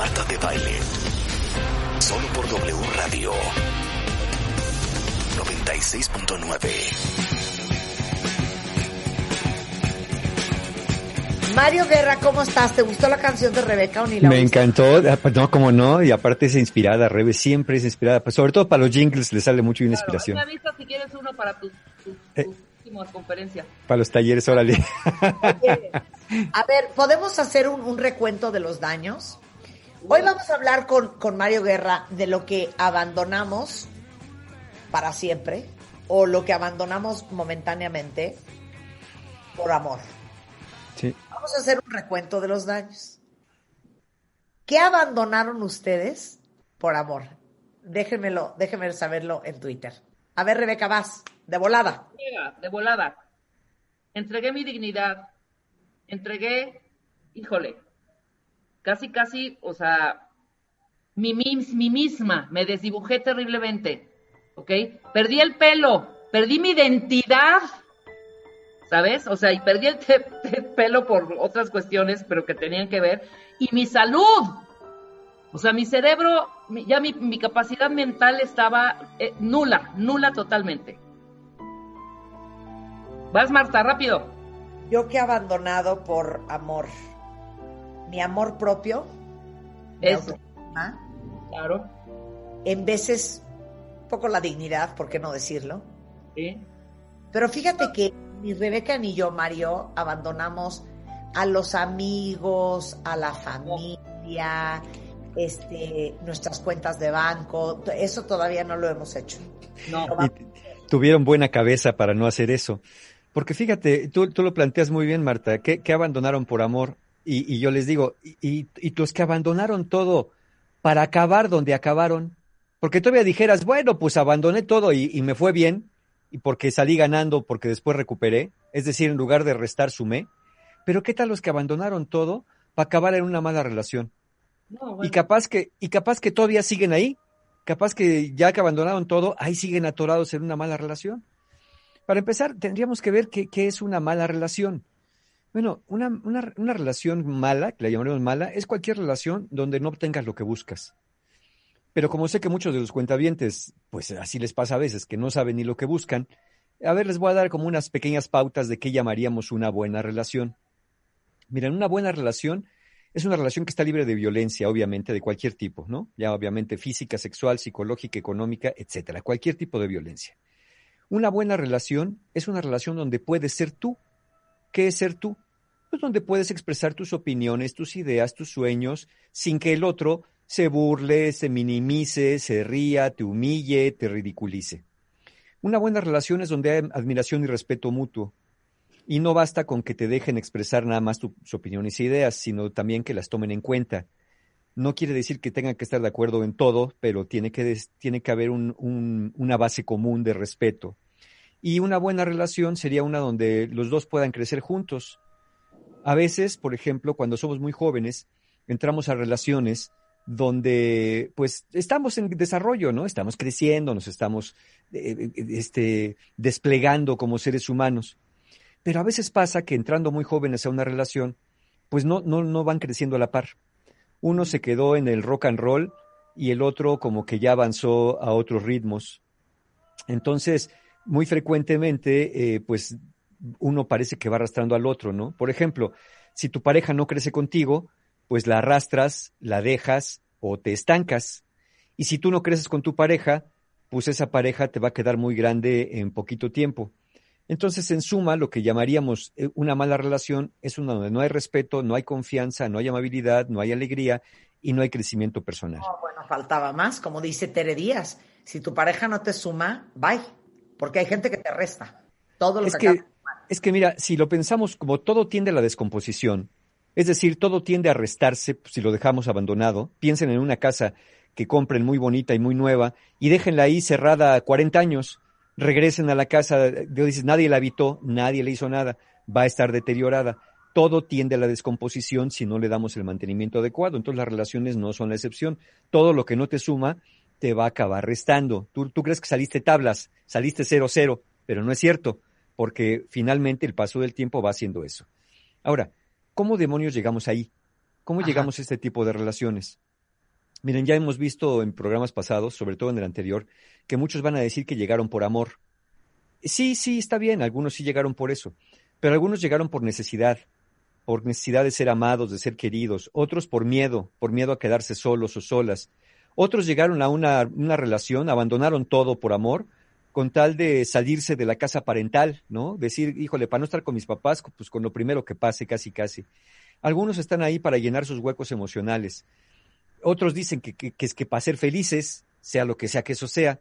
Marta de Baile. Solo por W Radio 96.9. Mario Guerra, ¿cómo estás? ¿Te gustó la canción de Rebeca o ni la Me encantó, ah, pues, no, como no, y aparte es inspirada, Rebe siempre es inspirada, pues sobre todo para los jingles le sale mucho bien Claro, inspiración. ahí me avisas si quieres uno para tus tu, Eh. tu última conferencia. Para los talleres, órale. Oye, A ver, ¿podemos hacer un, un recuento de los daños? Hoy vamos a hablar con, con Mario Guerra de lo que abandonamos para siempre o lo que abandonamos momentáneamente por amor. Sí. Vamos a hacer un recuento de los daños. ¿Qué abandonaron ustedes por amor? Déjenmelo, déjenme saberlo en Twitter. A ver, Rebeca, vas, de volada. De volada. Entregué mi dignidad. Entregué, híjole, casi, casi, o sea, mi, mi misma. Me desdibujé terriblemente. ¿Ok? Perdí el pelo. Perdí mi identidad. ¿Sabes? O sea, y perdí el te- pelo por otras cuestiones, pero que tenían que ver. Y mi salud. O sea, mi cerebro, ya mi, mi capacidad mental estaba eh, nula, nula totalmente. Vas, Marta, rápido. Yo que he abandonado por amor. Mi amor propio. Eso. Claro. En veces, poco la dignidad, ¿por qué no decirlo? Sí. Pero fíjate que ni Rebeca ni yo, Mario, abandonamos a los amigos, a la familia, este, nuestras cuentas de banco. Eso todavía no lo hemos hecho. No. Y tuvieron buena cabeza para no hacer eso. Porque fíjate, tú, tú lo planteas muy bien, Marta, que, que abandonaron por amor. Y, y yo les digo, y, y- los que abandonaron todo para acabar donde acabaron, porque todavía dijeras, bueno, pues abandoné todo y, y me fue bien, y porque salí ganando, porque después recuperé, es decir, en lugar de restar, sumé. Pero ¿qué tal los que abandonaron todo para acabar en una mala relación? No, bueno. Y capaz que, y capaz que todavía siguen ahí, capaz que ya que abandonaron todo, ahí siguen atorados en una mala relación. Para empezar, tendríamos que ver qué, qué es una mala relación. Bueno, una, una, relación mala, que la llamaremos mala, es cualquier relación donde no obtengas lo que buscas. Pero como sé que muchos de los cuentavientes, pues así les pasa a veces, que no saben ni lo que buscan, a ver, les voy a dar como unas pequeñas pautas de qué llamaríamos una buena relación. Miren, una buena relación es una relación que está libre de violencia, obviamente, de cualquier tipo, ¿no? Ya obviamente física, sexual, psicológica, económica, etcétera, cualquier tipo de violencia. Una buena relación es una relación donde puedes ser tú. ¿Qué es ser tú? Pues donde puedes expresar tus opiniones, tus ideas, tus sueños, sin que el otro se burle, se minimice, se ría, te humille, te ridiculice. Una buena relación es donde hay admiración y respeto mutuo. Y no basta con que te dejen expresar nada más tus opiniones e ideas, sino también que las tomen en cuenta. No quiere decir que tengan que estar de acuerdo en todo, pero tiene que, tiene que haber un- un- una base común de respeto. Y una buena relación sería una donde los dos puedan crecer juntos. A veces, por ejemplo, cuando somos muy jóvenes, entramos a relaciones donde pues estamos en desarrollo, ¿no? Estamos creciendo, nos estamos eh, eh, este, desplegando como seres humanos. Pero a veces pasa que entrando muy jóvenes a una relación, pues no, no, no van creciendo a la par. Uno se quedó en el rock and roll y el otro como que ya avanzó a otros ritmos. Entonces, muy frecuentemente, eh, pues uno parece que va arrastrando al otro, ¿no? Por ejemplo, si tu pareja no crece contigo, pues la arrastras, la dejas o te estancas. Y si tú no creces con tu pareja, pues esa pareja te va a quedar muy grande en poquito tiempo. Entonces, en suma, lo que llamaríamos eh, una mala relación es una donde no hay respeto, no hay confianza, no hay amabilidad, no hay alegría y no hay crecimiento personal. No, bueno, faltaba más, como dice Tere Díaz. Si tu pareja no te suma, bye. Porque hay gente que te resta. Todo lo Es que, que, es que mira, si lo pensamos como todo tiende a la descomposición, Es decir, todo tiende a restarse si lo dejamos abandonado. Piensen en una casa que compren muy bonita y muy nueva y déjenla ahí cerrada 40 años. Regresen a la casa, dices, nadie la habitó, nadie le hizo nada, va a estar deteriorada. Todo tiende a la descomposición si no le damos el mantenimiento adecuado. Entonces las relaciones no son la excepción. Todo lo que no te suma te va a acabar restando. Tú, tú crees que saliste tablas, saliste cero cero, pero no es cierto, porque finalmente el paso del tiempo va haciendo eso. Ahora, ¿cómo demonios llegamos ahí? ¿Cómo llegamos a este tipo de relaciones? Miren, ya hemos visto en programas pasados, sobre todo en el anterior, que muchos van a decir que llegaron por amor. Sí, sí, está bien, algunos sí llegaron por eso, pero algunos llegaron por necesidad, por necesidad de ser amados, de ser queridos, otros por miedo, por miedo a quedarse solos o solas, otros llegaron a una, una relación, abandonaron todo por amor, con tal de salirse de la casa parental, ¿no? Decir, híjole, para no estar con mis papás, pues con lo primero que pase, casi, casi. Algunos están ahí para llenar sus huecos emocionales. Otros dicen que, que, es que para ser felices, sea lo que sea que eso sea.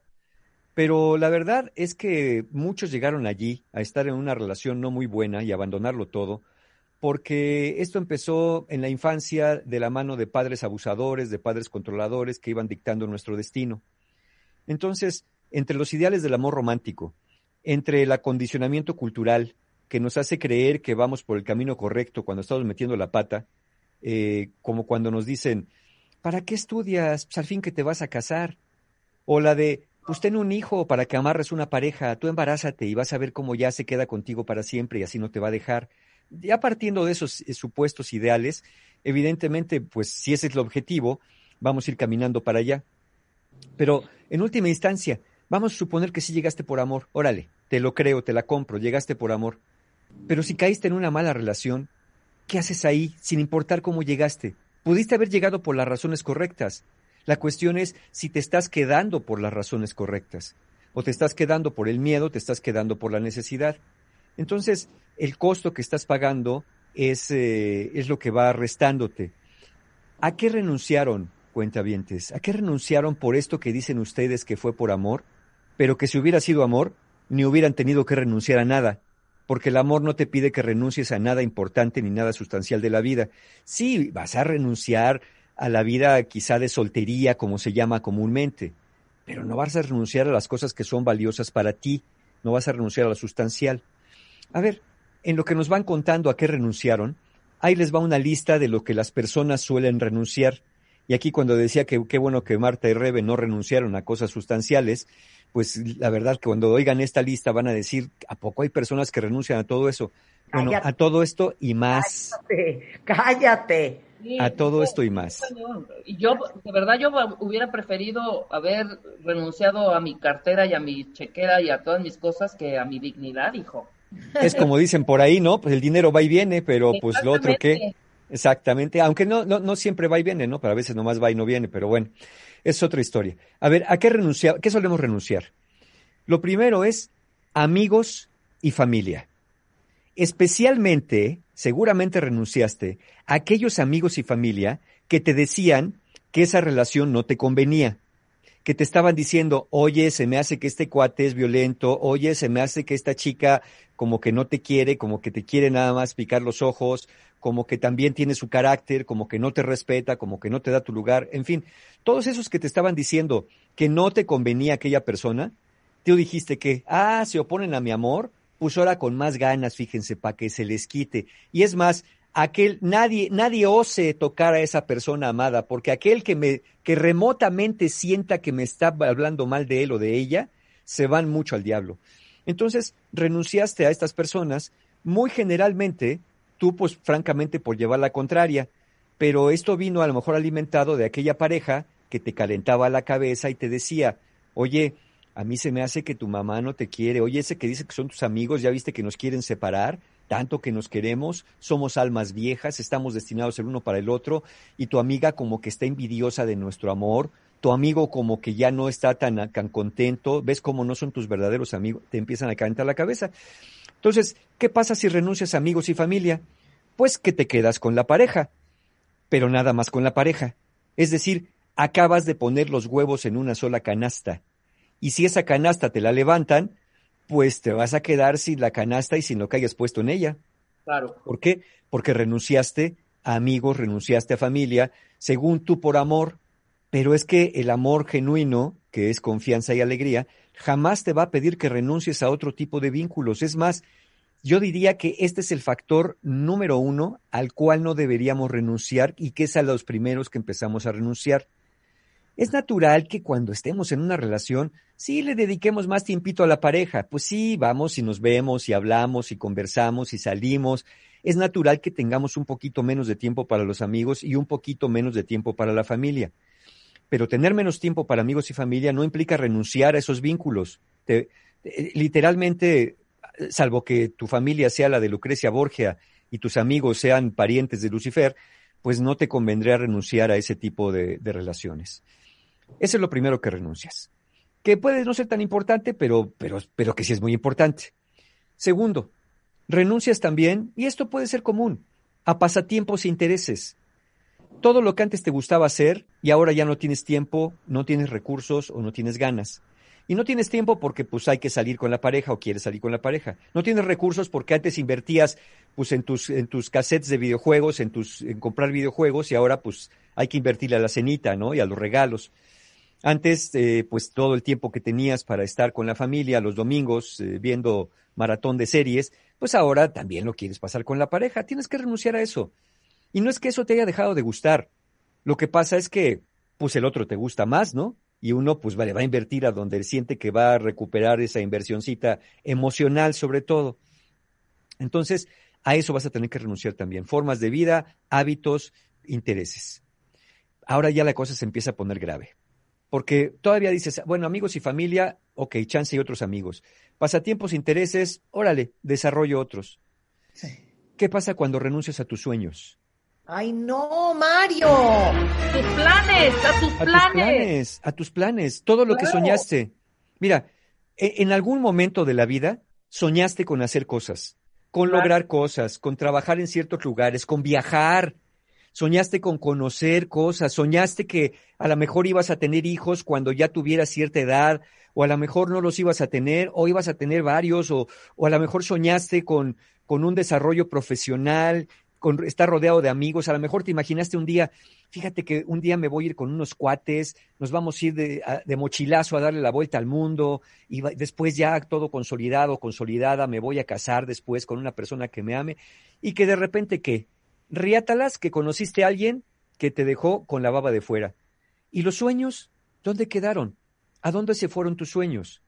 Pero la verdad es que muchos llegaron allí a estar en una relación no muy buena y abandonarlo todo, porque esto empezó en la infancia de la mano de padres abusadores, de padres controladores que iban dictando nuestro destino. Entonces, entre los ideales del amor romántico, entre el acondicionamiento cultural que nos hace creer que vamos por el camino correcto cuando estamos metiendo la pata, eh, como cuando nos dicen, ¿para qué estudias? Pues al fin que te vas a casar. O la de, pues ten un hijo para que amarres una pareja, tú embarázate y vas a ver cómo ya se queda contigo para siempre y así no te va a dejar. Ya partiendo de esos eh, supuestos ideales, evidentemente, pues si ese es el objetivo, vamos a ir caminando para allá. Pero en última instancia, vamos a suponer que sí llegaste por amor, órale, te lo creo, te la compro, llegaste por amor. Pero si caíste en una mala relación, ¿qué haces ahí sin importar cómo llegaste? Pudiste haber llegado por las razones correctas. La cuestión es si te estás quedando por las razones correctas. O te estás quedando por el miedo, te estás quedando por la necesidad. Entonces, el costo que estás pagando es, eh, es lo que va restándote. ¿A qué renunciaron, cuentavientes? ¿A qué renunciaron por esto que dicen ustedes que fue por amor? Pero que si hubiera sido amor, ni hubieran tenido que renunciar a nada porque el amor no te pide que renuncies a nada importante ni nada sustancial de la vida. Sí, vas a renunciar a la vida quizá de soltería, como se llama comúnmente, pero no vas a renunciar a las cosas que son valiosas para ti, no vas a renunciar a lo sustancial. A ver, en lo que nos van contando a qué renunciaron, ahí les va una lista de lo que las personas suelen renunciar. Y aquí cuando decía que qué bueno que Marta y Rebe no renunciaron a cosas sustanciales, pues la verdad que cuando oigan esta lista van a decir, ¿a poco hay personas que renuncian a todo eso? Bueno, a todo esto y más. Cállate, cállate. a todo esto y más. Yo, de verdad, yo hubiera preferido haber renunciado a mi cartera y a mi chequera y a todas mis cosas que a mi dignidad, hijo. Es como dicen por ahí, ¿no? Pues el dinero va y viene, pero pues lo otro que... Exactamente, aunque no, no, no siempre va y viene, ¿no? Pero a veces nomás va y no viene, pero bueno es otra historia. A ver, ¿a qué renunciar? ¿Qué solemos renunciar? Lo primero es amigos y familia. Especialmente, seguramente renunciaste a aquellos amigos y familia que te decían que esa relación no te convenía, que te estaban diciendo, oye, se me hace que este cuate es violento, oye, se me hace que esta chica como que no te quiere, como que te quiere nada más picar los ojos, como que también tiene su carácter, como que no te respeta, como que no te da tu lugar, en fin, todos esos que te estaban diciendo que no te convenía aquella persona, tú dijiste que, ah, se oponen a mi amor, pues ahora con más ganas, fíjense, para que se les quite. Y es más, aquel, nadie, nadie ose tocar a esa persona amada, porque aquel que me, que remotamente sienta que me está hablando mal de él o de ella, se van mucho al diablo. Entonces, renunciaste a estas personas, muy generalmente tú pues francamente por llevar la contraria, pero esto vino a lo mejor alimentado de aquella pareja que te calentaba la cabeza y te decía, oye, a mí se me hace que tu mamá no te quiere, oye, ese que dice que son tus amigos, ya viste que nos quieren separar, tanto que nos queremos, somos almas viejas, estamos destinados el uno para el otro, y tu amiga como que está envidiosa de nuestro amor, tu amigo como que ya no está tan, tan contento, ves cómo no son tus verdaderos amigos, te empiezan a calentar la cabeza. Entonces, ¿qué pasa si renuncias a amigos y familia? Pues que te quedas con la pareja, pero nada más con la pareja. Es decir, acabas de poner los huevos en una sola canasta. Y si esa canasta te la levantan, pues te vas a quedar sin la canasta y sin lo que hayas puesto en ella. Claro. ¿Por qué? Porque renunciaste a amigos, renunciaste a familia, según tú por amor, pero es que el amor genuino, que es confianza y alegría, jamás te va a pedir que renuncies a otro tipo de vínculos. Es más, yo diría que este es el factor número uno al cual no deberíamos renunciar y que es a los primeros que empezamos a renunciar. Es natural que cuando estemos en una relación, sí le dediquemos más tiempito a la pareja. Pues sí, vamos y nos vemos y hablamos y conversamos y salimos. Es natural que tengamos un poquito menos de tiempo para los amigos y un poquito menos de tiempo para la familia. Pero tener menos tiempo para amigos y familia no implica renunciar a esos vínculos. literalmente, salvo que tu familia sea la de Lucrecia Borgia y tus amigos sean parientes de Lucifer, pues no te convendría renunciar a ese tipo de relaciones. Eso es lo primero que renuncias. Que puede no ser tan importante, pero, pero, pero que sí es muy importante. Segundo, renuncias también, y esto puede ser común, a pasatiempos e intereses. Todo lo que antes te gustaba hacer y ahora ya no tienes tiempo, no tienes recursos o no tienes ganas. Y no tienes tiempo porque pues hay que salir con la pareja o quieres salir con la pareja. No tienes recursos porque antes invertías pues en tus, en tus cassettes de videojuegos, en tus, en comprar videojuegos y ahora pues hay que invertirle a la cenita, ¿no? Y a los regalos. Antes, eh, pues todo el tiempo que tenías para estar con la familia los domingos eh, viendo maratón de series, pues ahora también lo quieres pasar con la pareja. Tienes que renunciar a eso. Y no es que eso te haya dejado de gustar. Lo que pasa es que, pues el otro te gusta más, ¿no? Y uno, pues vale, va a invertir a donde siente que va a recuperar esa inversioncita emocional, sobre todo. Entonces, a eso vas a tener que renunciar también. Formas de vida, hábitos, intereses. Ahora ya la cosa se empieza a poner grave porque todavía dices, bueno, amigos y familia, ok, chance y otros amigos. Pasatiempos, intereses, órale, desarrollo otros. ¿Qué pasa cuando renuncias a tus sueños? Ay, no, Mario. Tus planes, a tus planes. A tus planes, a tus planes, todo lo que soñaste. Mira, e, en algún momento de la vida soñaste con hacer cosas, con lograr cosas, con trabajar en ciertos lugares, con viajar, soñaste con conocer cosas, soñaste que a lo mejor ibas a tener hijos cuando ya tuvieras cierta edad, o a lo mejor no los ibas a tener, o ibas a tener varios, o, o a lo mejor soñaste con, con un desarrollo profesional, con estar rodeado de amigos, a lo mejor te imaginaste un día, fíjate que un día me voy a ir con unos cuates, nos vamos a ir de, de mochilazo a darle la vuelta al mundo, y después ya todo consolidado, consolidada, me voy a casar después con una persona que me ame, y que de repente, ¿qué? Riátalas que conociste a alguien que te dejó con la baba de fuera. ¿Y los sueños? ¿Dónde quedaron? ¿A dónde se fueron tus sueños?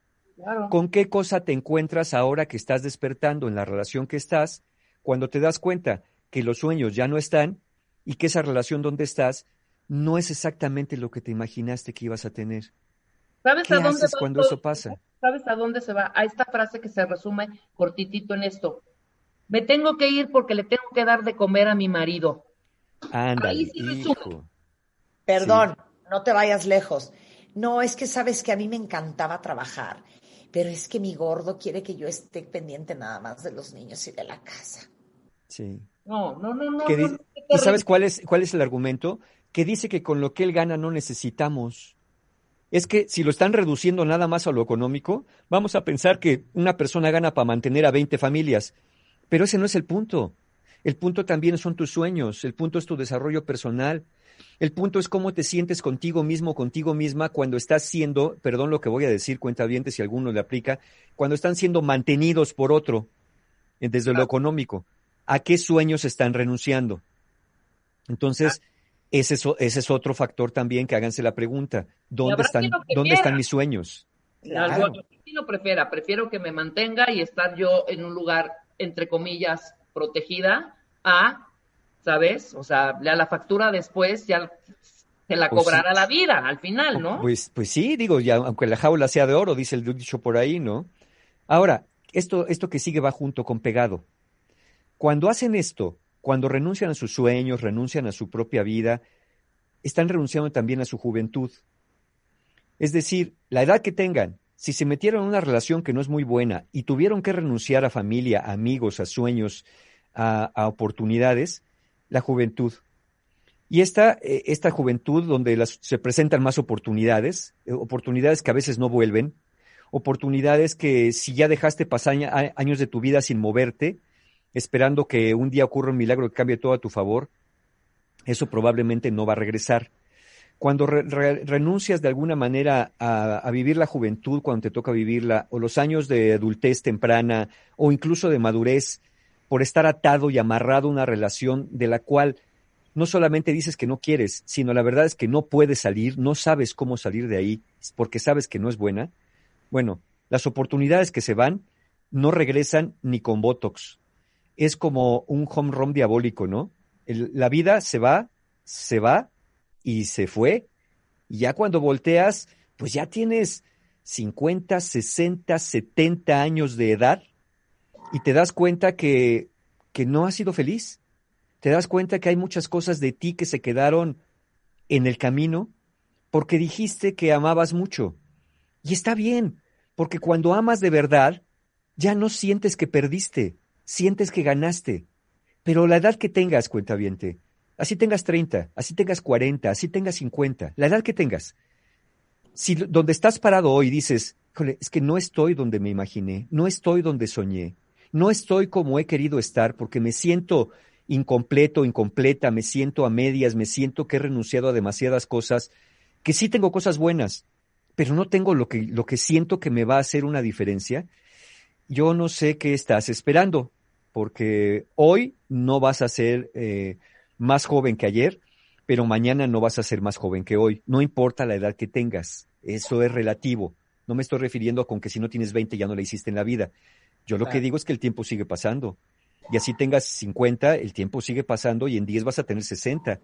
¿Con qué cosa te encuentras ahora que estás despertando en la relación que estás, cuando te das cuenta que los sueños ya no están y que esa relación donde estás no es exactamente lo que te imaginaste que ibas a tener? ¿Sabes ¿Qué a dónde haces cuando todo eso pasa? ¿Sabes a dónde se va? A esta frase que se resume cortitito en esto. Me tengo que ir porque le tengo que dar de comer a mi marido. Ándale, Ahí sí. Perdón, no te vayas lejos. No, es que sabes que a mí me encantaba trabajar, pero es que mi gordo quiere que yo esté pendiente nada más de los niños y de la casa. Sí. No, no, no, no. No, ¿Y sabes cuál es, cuál es el argumento? Que dice que con lo que él gana no necesitamos. Es que si lo están reduciendo nada más a lo económico, vamos a pensar que una persona gana para mantener a 20 familias. Pero ese no es el punto. El punto también son tus sueños, el punto es tu desarrollo personal, el punto es cómo te sientes contigo mismo, contigo misma, cuando estás siendo, perdón lo que voy a decir, cuenta bien si alguno le aplica, cuando están siendo mantenidos por otro, eh, desde lo económico. ¿A qué sueños están renunciando? Entonces, ese es, ese es otro factor también que háganse la pregunta. ¿Dónde están, ¿dónde están mis sueños? Claro. Sí lo prefiera, prefiero que me mantenga y estar yo en un lugar, entre comillas, protegida, a, ¿sabes? O sea, a la factura después ya se la Pues cobrará la vida, al final, ¿no? Pues, pues sí, digo, ya, aunque la jaula sea de oro, dice el dicho por ahí, ¿no? Ahora, esto, esto que sigue va junto con pegado. Cuando hacen esto, cuando renuncian a sus sueños, renuncian a su propia vida, están renunciando también a su juventud. Es decir, la edad que tengan, si se metieron en una relación que no es muy buena y tuvieron que renunciar a familia, a amigos, a sueños, a, oportunidades, la juventud. Y esta, eh, esta juventud donde se presentan más oportunidades, eh, oportunidades que a veces no vuelven, oportunidades que si ya dejaste pasar años de tu vida sin moverte, esperando que un día ocurra un milagro que cambie todo a tu favor, eso probablemente no va a regresar. Cuando re- re- renuncias de alguna manera a, vivir la juventud cuando te toca vivirla, o los años de adultez temprana, o incluso de madurez, por estar atado y amarrado a una relación de la cual no solamente dices que no quieres, sino la verdad es que no puedes salir, no sabes cómo salir de ahí porque sabes que no es buena. Bueno, las oportunidades que se van no regresan ni con Botox. Es como un home run diabólico, ¿no? La vida se va, se va y se fue. Ya cuando volteas, pues ya tienes 50, 60, 70 años de edad y te das cuenta que, que no has sido feliz. Te das cuenta que hay muchas cosas de ti que se quedaron en el camino porque dijiste que amabas mucho. Y está bien, porque cuando amas de verdad, ya no sientes que perdiste, sientes que ganaste. Pero la edad que tengas, cuentaviente, así tengas 30, así tengas 40, así tengas 50, la edad que tengas, si donde estás parado hoy dices, "Híjole, es que no estoy donde me imaginé, no estoy donde soñé, no estoy como he querido estar porque me siento incompleto, incompleta, me siento a medias, me siento que he renunciado a demasiadas cosas, que sí tengo cosas buenas, pero no tengo lo que, lo que siento que me va a hacer una diferencia. Yo no sé qué estás esperando, porque hoy no vas a ser eh, más joven que ayer, pero mañana no vas a ser más joven que hoy. No importa la edad que tengas, eso es relativo. No me estoy refiriendo con que si no tienes 20 ya no la hiciste en la vida. Yo lo que digo es que el tiempo sigue pasando. Y así tengas 50, el tiempo sigue pasando y en 10 vas a tener 60.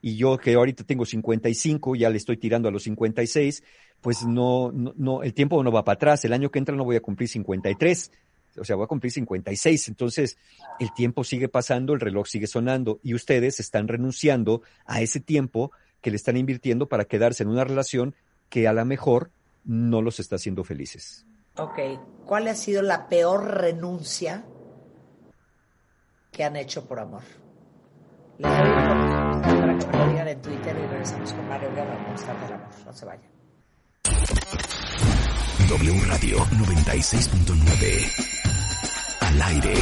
Y yo que ahorita tengo 55, ya le estoy tirando a los 56, pues no, no, no, el tiempo no va para atrás. El año que entra no voy a cumplir 53. O sea, voy a cumplir 56. Entonces, el tiempo sigue pasando, el reloj sigue sonando y ustedes están renunciando a ese tiempo que le están invirtiendo para quedarse en una relación que a lo mejor no los está haciendo felices. Ok, ¿cuál ha sido la peor renuncia que han hecho por amor? Les doy una para que me lo digan en Twitter y regresamos con Mario Guerra del Amor. No se vayan. W Radio 96.9. Aire.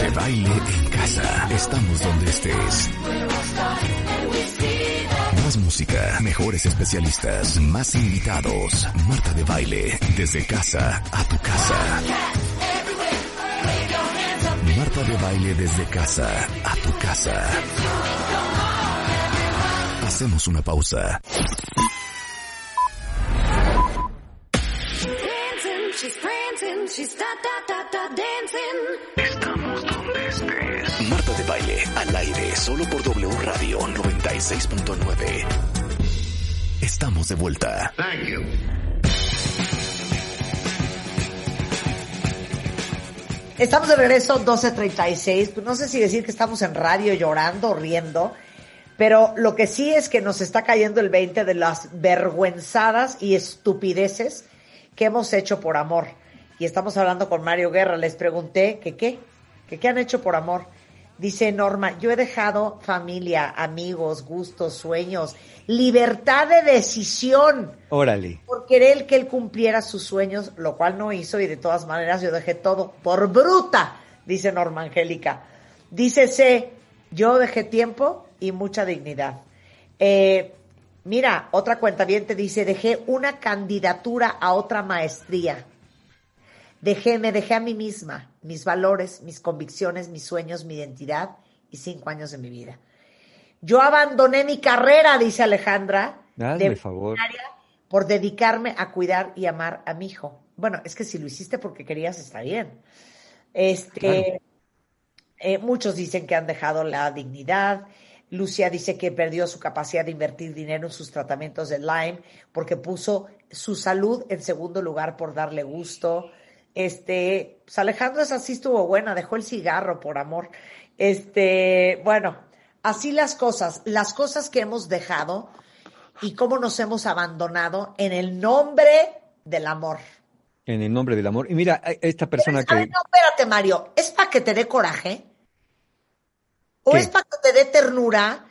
De baile en casa. Estamos donde estés. Más música, mejores especialistas, más invitados. Marta de baile, desde casa a tu casa. Marta de baile desde casa a tu casa. Hacemos una pausa. Solo por W Radio 96.9. Estamos de vuelta. Estamos de regreso, 12.36. Pues no sé si decir que estamos en radio llorando o riendo, pero lo que sí es que nos está cayendo el 20 de las vergüenzadas y estupideces que hemos hecho por amor. Y estamos hablando con Mario Guerra. Les pregunté que qué, que qué han hecho por amor. Dice Norma, yo he dejado familia, amigos, gustos, sueños, libertad de decisión Órale. por querer que él cumpliera sus sueños, lo cual no hizo y de todas maneras yo dejé todo por bruta, dice Norma Angélica. Dice C, yo dejé tiempo y mucha dignidad. Eh, mira, otra cuenta bien te dice, dejé una candidatura a otra maestría. Dejé, me dejé a mí misma, mis valores, mis convicciones, mis sueños, mi identidad y cinco años de mi vida. Yo abandoné mi carrera, dice Alejandra, Hazme de favor. veterinaria por dedicarme a cuidar y amar a mi hijo. Bueno, es que si lo hiciste porque querías, está bien. Este, Claro. eh, muchos dicen que han dejado la dignidad. Lucia dice que perdió su capacidad de invertir dinero en sus tratamientos de Lyme porque puso su salud en segundo lugar por darle gusto. Este, pues Alejandro esa sí estuvo buena, dejó el cigarro por amor. Este, bueno, así las cosas, las cosas que hemos dejado y cómo nos hemos abandonado en el nombre del amor. En el nombre del amor. Y mira, esta persona que... no, espérate, Mario, ¿es para que te dé coraje? ¿O ¿Qué? es para que te dé ternura?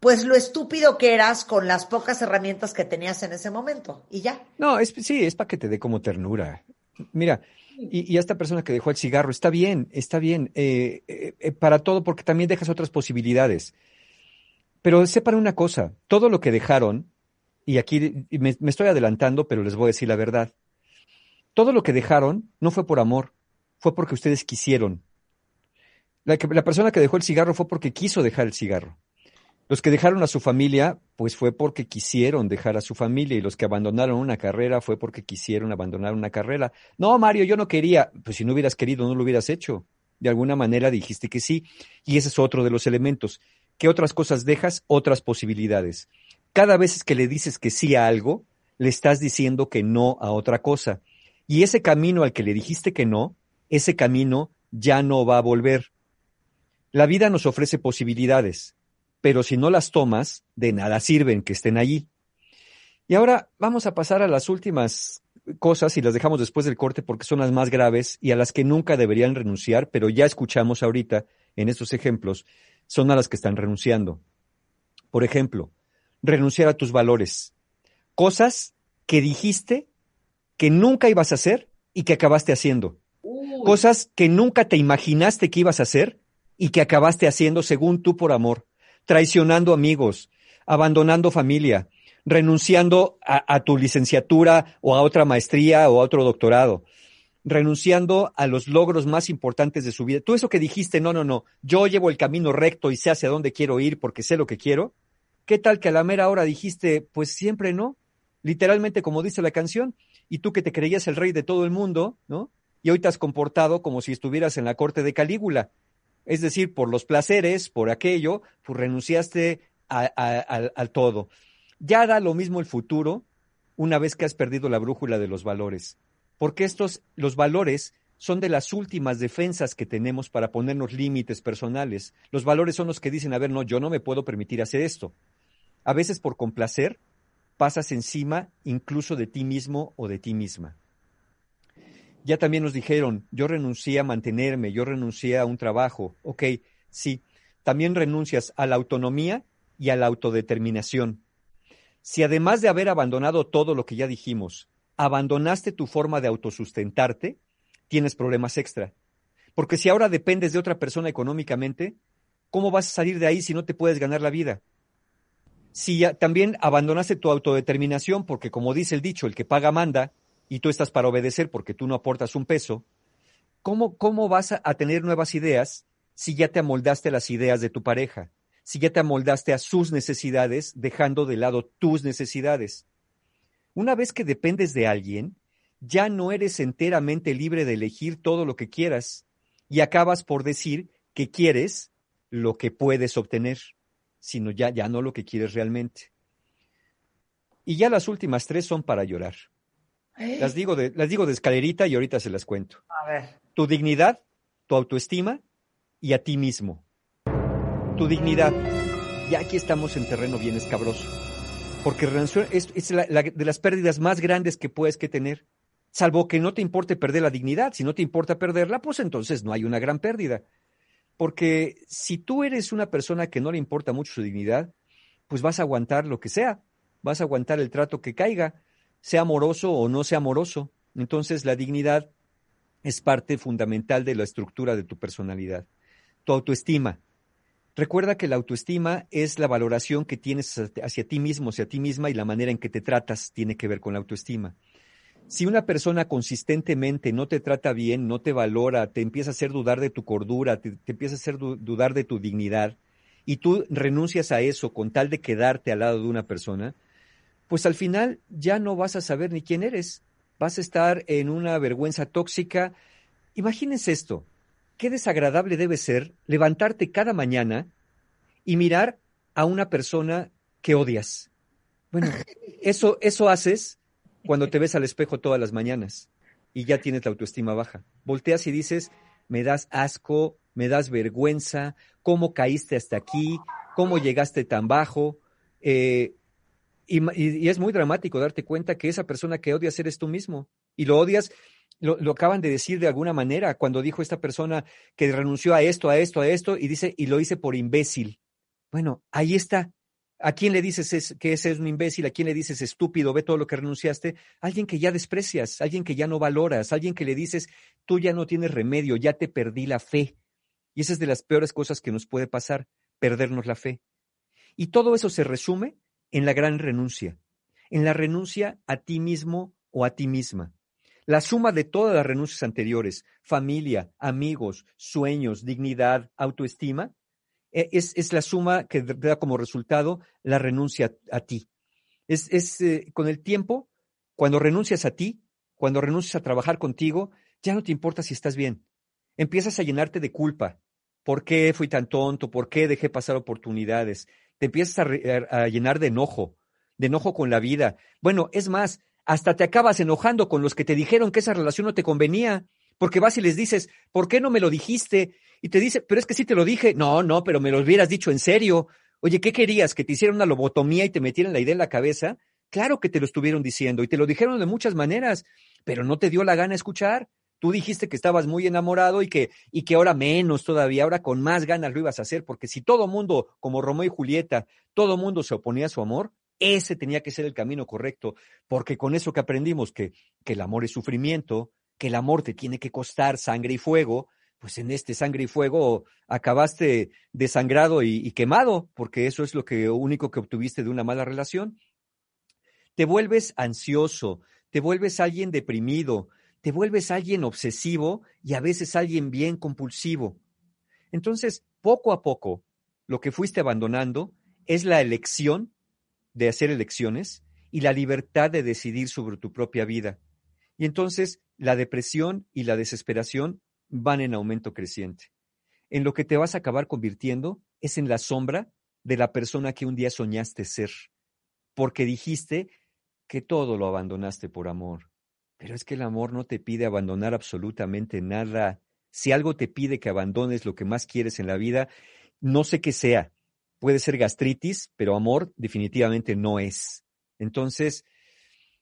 Pues lo estúpido que eras con las pocas herramientas que tenías en ese momento. Y ya. No, es, sí, es para que te dé como ternura. Mira, Y, y esta persona que dejó el cigarro, está bien, está bien, eh, eh, eh, para todo, porque también dejas otras posibilidades. Pero sepan una cosa, todo lo que dejaron, y aquí me, estoy adelantando, pero les voy a decir la verdad, todo lo que dejaron no fue por amor, fue porque ustedes quisieron. La persona que dejó el cigarro fue porque quiso dejar el cigarro. Los que dejaron a su familia, pues fue porque quisieron dejar a su familia y los que abandonaron una carrera fue porque quisieron abandonar una carrera. No, Mario, yo no quería. Pues si no hubieras querido, no lo hubieras hecho. De alguna manera dijiste que sí. Y ese es otro de los elementos. ¿Qué otras cosas dejas? Otras posibilidades. Cada vez que le dices que sí a algo, le estás diciendo que no a otra cosa. Y ese camino al que le dijiste que no, ese camino ya no va a volver. La vida nos ofrece posibilidades, pero si no las tomas, de nada sirven que estén allí. Y ahora vamos a pasar a las últimas cosas y las dejamos después del corte porque son las más graves y a las que nunca deberían renunciar, pero ya escuchamos ahorita en estos ejemplos, son a las que están renunciando. Por ejemplo, renunciar a tus valores. Cosas que dijiste que nunca ibas a hacer y que acabaste haciendo. Uy, Cosas que nunca te imaginaste que ibas a hacer y que acabaste haciendo según tú por amor, traicionando amigos, abandonando familia, renunciando a, tu licenciatura o a otra maestría o a otro doctorado, renunciando a los logros más importantes de su vida. Tú eso que dijiste, no, no, no, yo llevo el camino recto y sé hacia dónde quiero ir porque sé lo que quiero. ¿Qué tal que a la mera hora dijiste, pues siempre no? Literalmente como dice la canción, y tú que te creías el rey de todo el mundo, ¿no? Y hoy te has comportado como si estuvieras en la corte de Calígula. Es decir, por los placeres, por aquello, pues renunciaste al todo. Ya da lo mismo el futuro una vez que has perdido la brújula de los valores. Porque estos, los valores son de las últimas defensas que tenemos para ponernos límites personales. Los valores son los que dicen, a ver, no, yo no me puedo permitir hacer esto. A veces por complacer pasas encima incluso de ti mismo o de ti misma. Ya también nos dijeron, yo renuncié a mantenerme, yo renuncié a un trabajo. Ok, sí, también renuncias a la autonomía y a la autodeterminación. Si además de haber abandonado todo lo que ya dijimos, abandonaste tu forma de autosustentarte, tienes problemas extra. Porque si ahora dependes de otra persona económicamente, ¿cómo vas a salir de ahí si no te puedes ganar la vida? Si ya- también abandonaste tu autodeterminación, porque como dice el dicho, el que paga manda, y tú estás para obedecer porque tú no aportas un peso, ¿cómo, cómo vas a, tener nuevas ideas si ya te amoldaste a las ideas de tu pareja? Si ya te amoldaste a sus necesidades, dejando de lado tus necesidades. Una vez que dependes de alguien, ya no eres enteramente libre de elegir todo lo que quieras y acabas por decir que quieres lo que puedes obtener, sino ya, ya no lo que quieres realmente. Y ya las últimas tres son para llorar. Las digo de, las digo de escalerita y ahorita se las cuento. A ver. Tu dignidad, tu autoestima y a ti mismo. Tu dignidad. Ya aquí estamos en terreno bien escabroso. Porque es, es la, la de las pérdidas más grandes que puedes que tener. Salvo que no te importe perder la dignidad. Si no te importa perderla, pues entonces no hay una gran pérdida. Porque si tú eres una persona que no le importa mucho su dignidad, pues vas a aguantar lo que sea. Vas a aguantar el trato que caiga, sea amoroso o no sea amoroso. Entonces la dignidad es parte fundamental de la estructura de tu personalidad. Tu autoestima. Recuerda que la autoestima es la valoración que tienes hacia- ti mismo, hacia ti misma y la manera en que te tratas tiene que ver con la autoestima. Si una persona consistentemente no te trata bien, no te valora, te empieza a hacer dudar de tu cordura, te, te empieza a hacer du- dudar de tu dignidad, y tú renuncias a eso con tal de quedarte al lado de una persona, pues al final ya no vas a saber ni quién eres. Vas a estar en una vergüenza tóxica. Imagínense esto. Qué desagradable debe ser levantarte cada mañana y mirar a una persona que odias. Bueno, eso, eso haces cuando te ves al espejo todas las mañanas y ya tienes la autoestima baja. Volteas y dices, me das asco, me das vergüenza, cómo caíste hasta aquí, cómo llegaste tan bajo. Eh, y, es muy dramático darte cuenta que esa persona que odias eres tú mismo. Y lo odias, lo, acaban de decir de alguna manera cuando dijo esta persona que renunció a esto, a esto, a esto, y dice, y lo hice por imbécil. Bueno, ahí está. ¿A quién le dices es- que ese es un imbécil? ¿A quién le dices estúpido? Ve todo lo que renunciaste. Alguien que ya desprecias, alguien que ya no valoras, alguien que le dices, tú ya no tienes remedio, ya te perdí la fe. Y esa es de las peores cosas que nos puede pasar, perdernos la fe. Y todo eso se resume en la gran renuncia, en la renuncia a ti mismo o a ti misma. La suma de todas las renuncias anteriores, familia, amigos, sueños, dignidad, autoestima, eh, es, es la suma que da como resultado la renuncia a, a ti. Es, es eh, con el tiempo, cuando renuncias a ti, cuando renuncias a trabajar contigo, ya no te importa si estás bien. Empiezas a llenarte de culpa. ¿Por qué fui tan tonto? ¿Por qué dejé pasar oportunidades? Te empiezas a, a llenar de enojo, de enojo con la vida. Bueno, es más, hasta te acabas enojando con los que te dijeron que esa relación no te convenía, porque vas y les dices, ¿por qué no me lo dijiste? Y te dice, pero es que sí te lo dije. No, no, pero me lo hubieras dicho en serio. Oye, ¿qué querías? ¿Que te hicieran una lobotomía y te metieran la idea en la cabeza? Claro que te lo estuvieron diciendo y te lo dijeron de muchas maneras, pero no te dio la gana escuchar. Tú dijiste que estabas muy enamorado y que, y que ahora menos todavía, ahora con más ganas lo ibas a hacer, porque si todo mundo, como Romeo y Julieta, todo mundo se oponía a su amor, ese tenía que ser el camino correcto, porque con eso que aprendimos que, que el amor es sufrimiento, que el amor te tiene que costar sangre y fuego, pues en este sangre y fuego acabaste desangrado y, y quemado, porque eso es lo que único que obtuviste de una mala relación. Te vuelves ansioso, te vuelves alguien deprimido, te vuelves alguien obsesivo y a veces alguien bien compulsivo. Entonces, poco a poco, lo que fuiste abandonando es la elección de hacer elecciones y la libertad de decidir sobre tu propia vida. Y entonces la depresión y la desesperación van en aumento creciente. En lo que te vas a acabar convirtiendo es en la sombra de la persona que un día soñaste ser, porque dijiste que todo lo abandonaste por amor. Pero es que el amor no te pide abandonar absolutamente nada. Si algo te pide que abandones lo que más quieres en la vida, no sé qué sea. Puede ser gastritis, pero amor definitivamente no es. Entonces,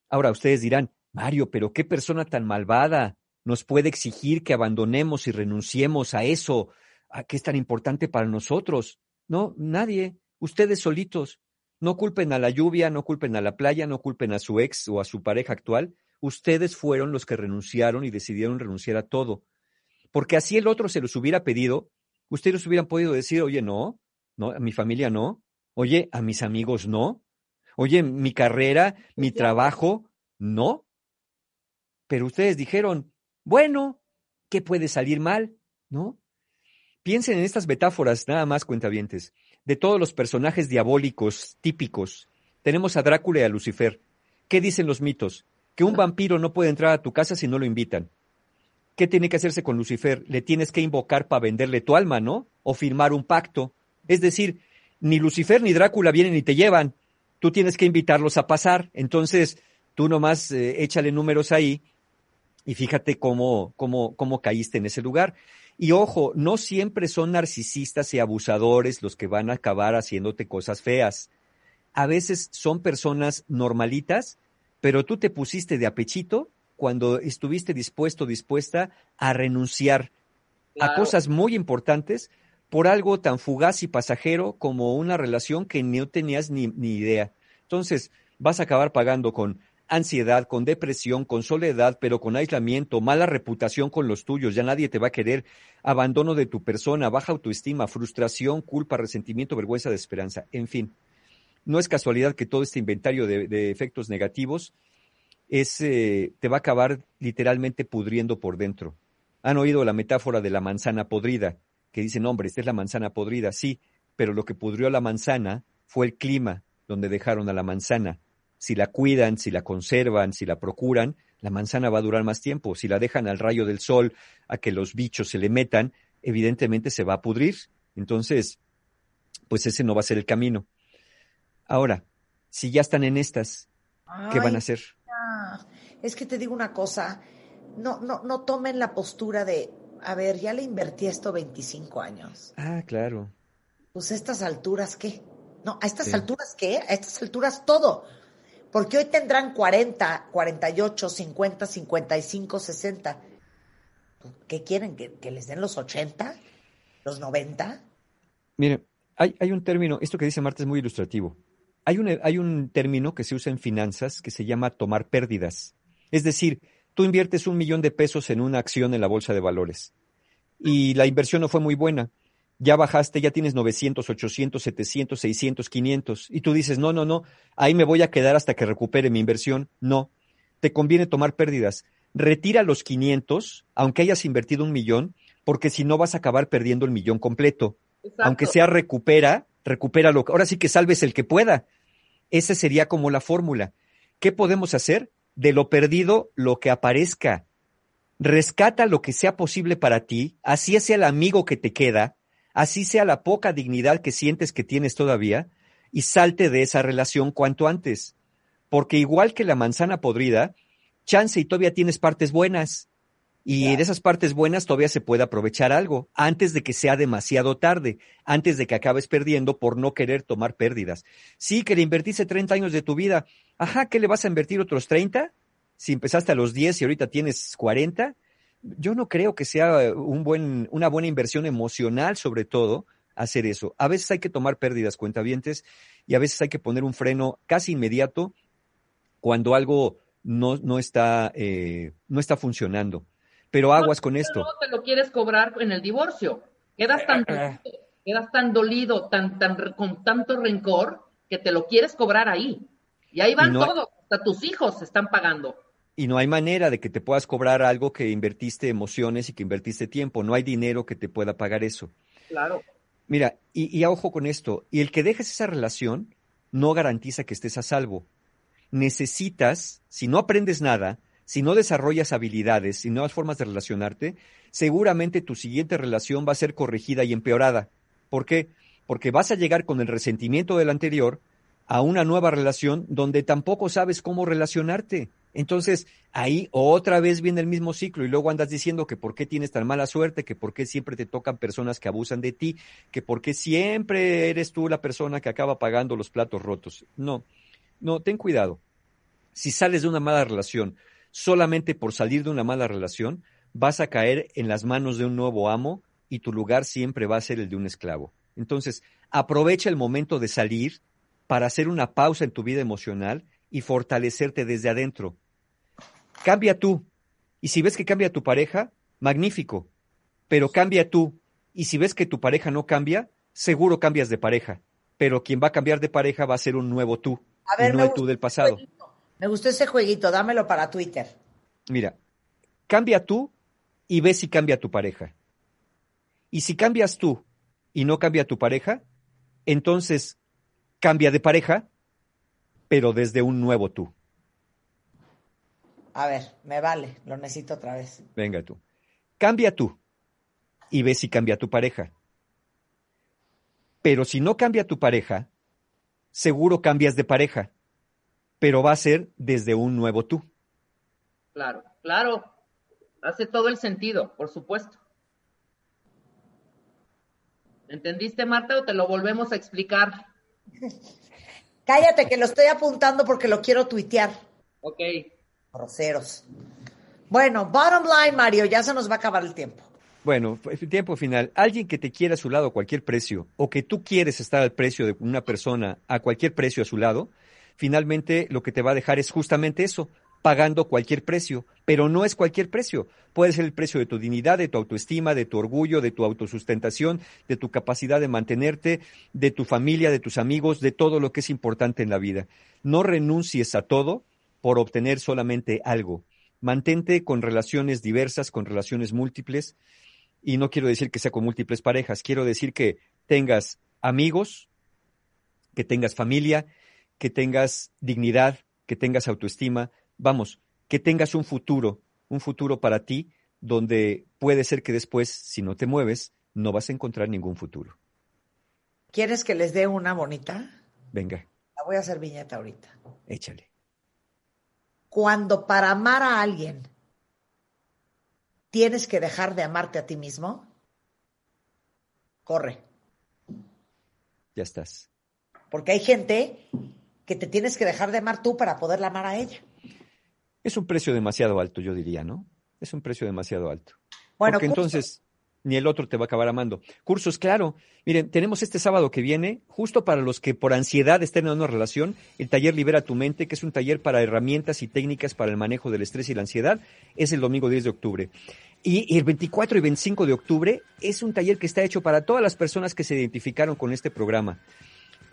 ahora ustedes dirán, Mario, pero qué persona tan malvada nos puede exigir que abandonemos y renunciemos a eso, a que es tan importante para nosotros. No, nadie. Ustedes solitos. No culpen a la lluvia, no culpen a la playa, no culpen a su ex o a su pareja actual. Ustedes fueron los que renunciaron y decidieron renunciar a todo. Porque así el otro se los hubiera pedido, ustedes hubieran podido decir, oye, no, no, a mi familia no, oye, a mis amigos no, oye, mi carrera, mi trabajo, no. Pero ustedes dijeron, bueno, ¿qué puede salir mal? ¿No? Piensen en estas metáforas, nada más cuentavientes, de todos los personajes diabólicos típicos. Tenemos a Drácula y a Lucifer. ¿Qué dicen los mitos? Que un vampiro no puede entrar a tu casa si no lo invitan. ¿Qué tiene que hacerse con Lucifer? Le tienes que invocar para venderle tu alma, ¿no? O firmar un pacto. Es decir, ni Lucifer ni Drácula vienen y te llevan. Tú tienes que invitarlos a pasar. Entonces, tú nomás eh, échale números ahí y fíjate cómo, cómo, cómo caíste en ese lugar. Y ojo, no siempre son narcisistas y abusadores los que van a acabar haciéndote cosas feas. A veces son personas normalitas, pero tú te pusiste de apechito cuando estuviste dispuesto, dispuesta a renunciar a cosas muy importantes por algo tan fugaz y pasajero como una relación que no tenías ni, ni idea. Entonces, vas a acabar pagando con ansiedad, con depresión, con soledad, pero con aislamiento, mala reputación con los tuyos, ya nadie te va a querer, abandono de tu persona, baja autoestima, frustración, culpa, resentimiento, vergüenza, desesperanza, en fin. No es casualidad que todo este inventario de, efectos negativos es, eh, te va a acabar literalmente pudriendo por dentro. ¿Han oído la metáfora de la manzana podrida? Que dicen, hombre, esta es la manzana podrida. Sí, pero lo que pudrió la manzana fue el clima donde dejaron a la manzana. Si la cuidan, si la conservan, si la procuran, la manzana va a durar más tiempo. Si la dejan al rayo del sol, a que los bichos se le metan, evidentemente se va a pudrir. Entonces, pues ese no va a ser el camino. Ahora, si ya están en estas, ¿qué van a hacer? Es que te digo una cosa, no, no, no tomen la postura de, a ver, ya le invertí esto 25 años. Ah, claro. Pues a estas alturas, ¿qué? No, a estas Sí. alturas, ¿qué? A estas alturas todo. Porque hoy tendrán 40, 48, 50, 55, 60. ¿Qué quieren? ¿Que, que les den los 80? ¿Los 90? Mire, Hay, hay un término, esto que dice Marta es muy ilustrativo. Hay un, hay un término que se usa en finanzas que se llama tomar pérdidas. Es decir, tú inviertes un millón de pesos en una acción en la bolsa de valores y la inversión no fue muy buena. Ya bajaste, ya tienes 900, 800, 700, 600, 500 y tú dices, no, no, no, ahí me voy a quedar hasta que recupere mi inversión. No, te conviene tomar pérdidas. Retira los 500, aunque hayas invertido un millón, porque si no vas a acabar perdiendo el millón completo. Exacto. Aunque sea recupera, recupera lo Ahora sí que salves el que pueda. Esa sería como la fórmula. ¿Qué podemos hacer? De lo perdido, lo que aparezca. Rescata lo que sea posible para ti, así sea el amigo que te queda, así sea la poca dignidad que sientes que tienes todavía, y salte de esa relación cuanto antes. Porque igual que la manzana podrida, chance y todavía tienes partes buenas. Y de esas partes buenas todavía se puede aprovechar algo, antes de que sea demasiado tarde, antes de que acabes perdiendo por no querer tomar pérdidas. Sí, que le invertiste 30 años de tu vida. Ajá, ¿qué le vas a invertir otros 30? Si empezaste a los 10 y ahorita tienes 40. Yo no creo que sea un buen, una buena inversión emocional, sobre todo, hacer eso. A veces hay que tomar pérdidas, cuentavientes, y a veces hay que poner un freno casi inmediato cuando algo no, no, está, eh, no está funcionando. Pero aguas con esto. No te lo quieres cobrar en el divorcio. Quedas tan dolido, quedas tan dolido, tan, tan, con tanto rencor, que te lo quieres cobrar ahí. Y ahí van Y no- todos, hasta tus hijos están pagando. Y no hay manera de que te puedas cobrar algo que invertiste emociones y que invertiste tiempo. No hay dinero que te pueda pagar eso. Claro. Mira, y, y a ojo con esto, y el que dejes esa relación no garantiza que estés a salvo. Necesitas, si no aprendes nada, si no desarrollas habilidades y nuevas formas de relacionarte, seguramente tu siguiente relación va a ser corregida y empeorada. ¿Por qué? Porque vas a llegar con el resentimiento del anterior a una nueva relación donde tampoco sabes cómo relacionarte. Entonces, ahí otra vez viene el mismo ciclo y luego andas diciendo que por qué tienes tan mala suerte, que por qué siempre te tocan personas que abusan de ti, que por qué siempre eres tú la persona que acaba pagando los platos rotos. No, no, ten cuidado. Si sales de una mala relación solamente por salir de una mala relación, vas a caer en las manos de un nuevo amo y tu lugar siempre va a ser el de un esclavo. Entonces, aprovecha el momento de salir para hacer una pausa en tu vida emocional y fortalecerte desde adentro. Cambia tú. Y si ves que cambia tu pareja, magnífico. Pero cambia tú. Y si ves que tu pareja no cambia, seguro cambias de pareja. Pero quien va a cambiar de pareja va a ser un nuevo tú. A ver, y no el tú del pasado. Me gustó ese jueguito, dámelo para Twitter. Mira, cambia tú y ve si cambia tu pareja. Y si cambias tú y no cambia tu pareja, entonces cambia de pareja, pero desde un nuevo tú. A ver, me vale, lo necesito otra vez. Venga tú. Cambia tú y ve si cambia tu pareja. Pero si no cambia tu pareja, seguro cambias de pareja, pero va a ser desde un nuevo tú. Claro, claro. Hace todo el sentido, por supuesto. ¿Entendiste, Marta, o te lo volvemos a explicar? Cállate, que lo estoy apuntando porque lo quiero tuitear. Ok. Groseros. Bueno, bottom line, Mario, ya se nos va a acabar el tiempo. Bueno, tiempo final. Alguien que te quiera a su lado a cualquier precio o que tú quieres estar al precio de una persona a cualquier precio a su lado, finalmente lo que te va a dejar es justamente eso, pagando cualquier precio, pero no es cualquier precio. Puede ser el precio de tu dignidad, de tu autoestima, de tu orgullo, de tu autosustentación, de tu capacidad de mantenerte, de tu familia, de tus amigos, de todo lo que es importante en la vida. No renuncies a todo por obtener solamente algo. Mantente con relaciones diversas, con relaciones múltiples, y no quiero decir que sea con múltiples parejas, quiero decir que tengas amigos, que tengas familia, que tengas dignidad, que tengas autoestima, vamos, que tengas un futuro, un futuro para ti, donde puede ser que después, si no te mueves, no vas a encontrar ningún futuro. ¿Quieres que les dé una bonita? Venga, La voy a hacer viñeta ahorita. échale. Cuando para amar a alguien tienes que dejar de amarte a ti mismo, corre. Ya estás. Porque hay gente que te tienes que dejar de amar tú para poderla amar a ella. Es un precio demasiado alto, yo diría, ¿no? Es un precio demasiado alto. Bueno, Porque entonces, ni el otro te va a acabar amando. Cursos, claro. Miren, tenemos este sábado que viene, justo para los que por ansiedad estén en una relación, el taller Libera tu mente, que es un taller para herramientas y técnicas para el manejo del estrés y la ansiedad, es el domingo 10 de octubre. Y el 24 y 25 de octubre es un taller que está hecho para todas las personas que se identificaron con este programa.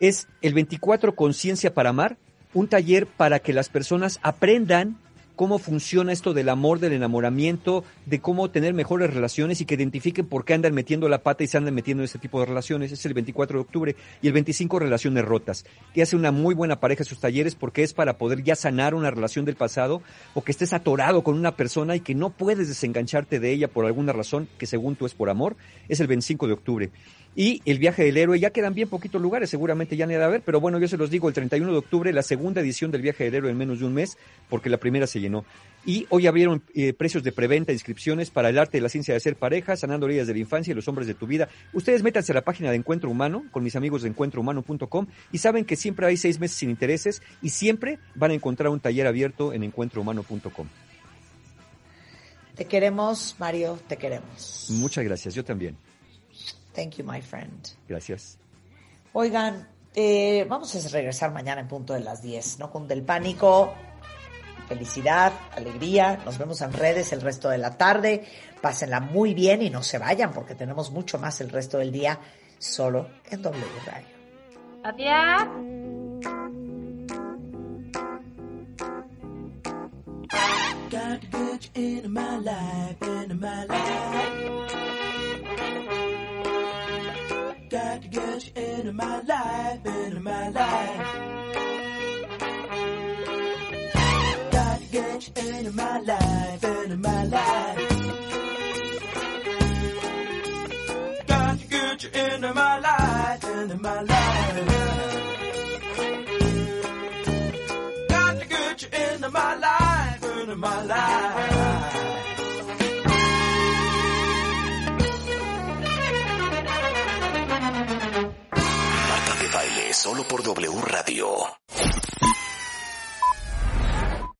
Es el 24 Conciencia para Amar, un taller para que las personas aprendan cómo funciona esto del amor, del enamoramiento, de cómo tener mejores relaciones y que identifiquen por qué andan metiendo la pata y se andan metiendo en este tipo de relaciones. Es el 24 de octubre y el 25 relaciones rotas, que hace una muy buena pareja sus talleres porque es para poder ya sanar una relación del pasado o que estés atorado con una persona y que no puedes desengancharte de ella por alguna razón que según tú es por amor. Es el 25 de octubre. Y el viaje del héroe, ya quedan bien poquitos lugares, seguramente ya ni a ver, pero bueno, yo se los digo, el 31 de octubre, la segunda edición del viaje del héroe en menos de un mes, porque la primera se llenó. Y hoy abrieron eh, precios de preventa, inscripciones para el arte de la ciencia de ser pareja, sanando heridas de la infancia y los hombres de tu vida. Ustedes métanse a la página de Encuentro Humano, con mis amigos de encuentrohumano.com, y saben que siempre hay seis meses sin intereses y siempre van a encontrar un taller abierto en encuentrohumano.com. Te queremos, Mario, te queremos. Muchas gracias, yo también. Thank you, my friend. Gracias. Oigan, eh, vamos a regresar mañana en punto de las 10. No cunde el pánico. Felicidad, alegría. Nos vemos en redes el resto de la tarde. Pásenla muy bien y no se vayan porque tenemos mucho más el resto del día solo en W Radio. Adiós. Got my life, my life. My life. Got to get you into my life, into my life. Got to get you into my life, into my life. Got to get you into my life, into my life. Solo por W Radio.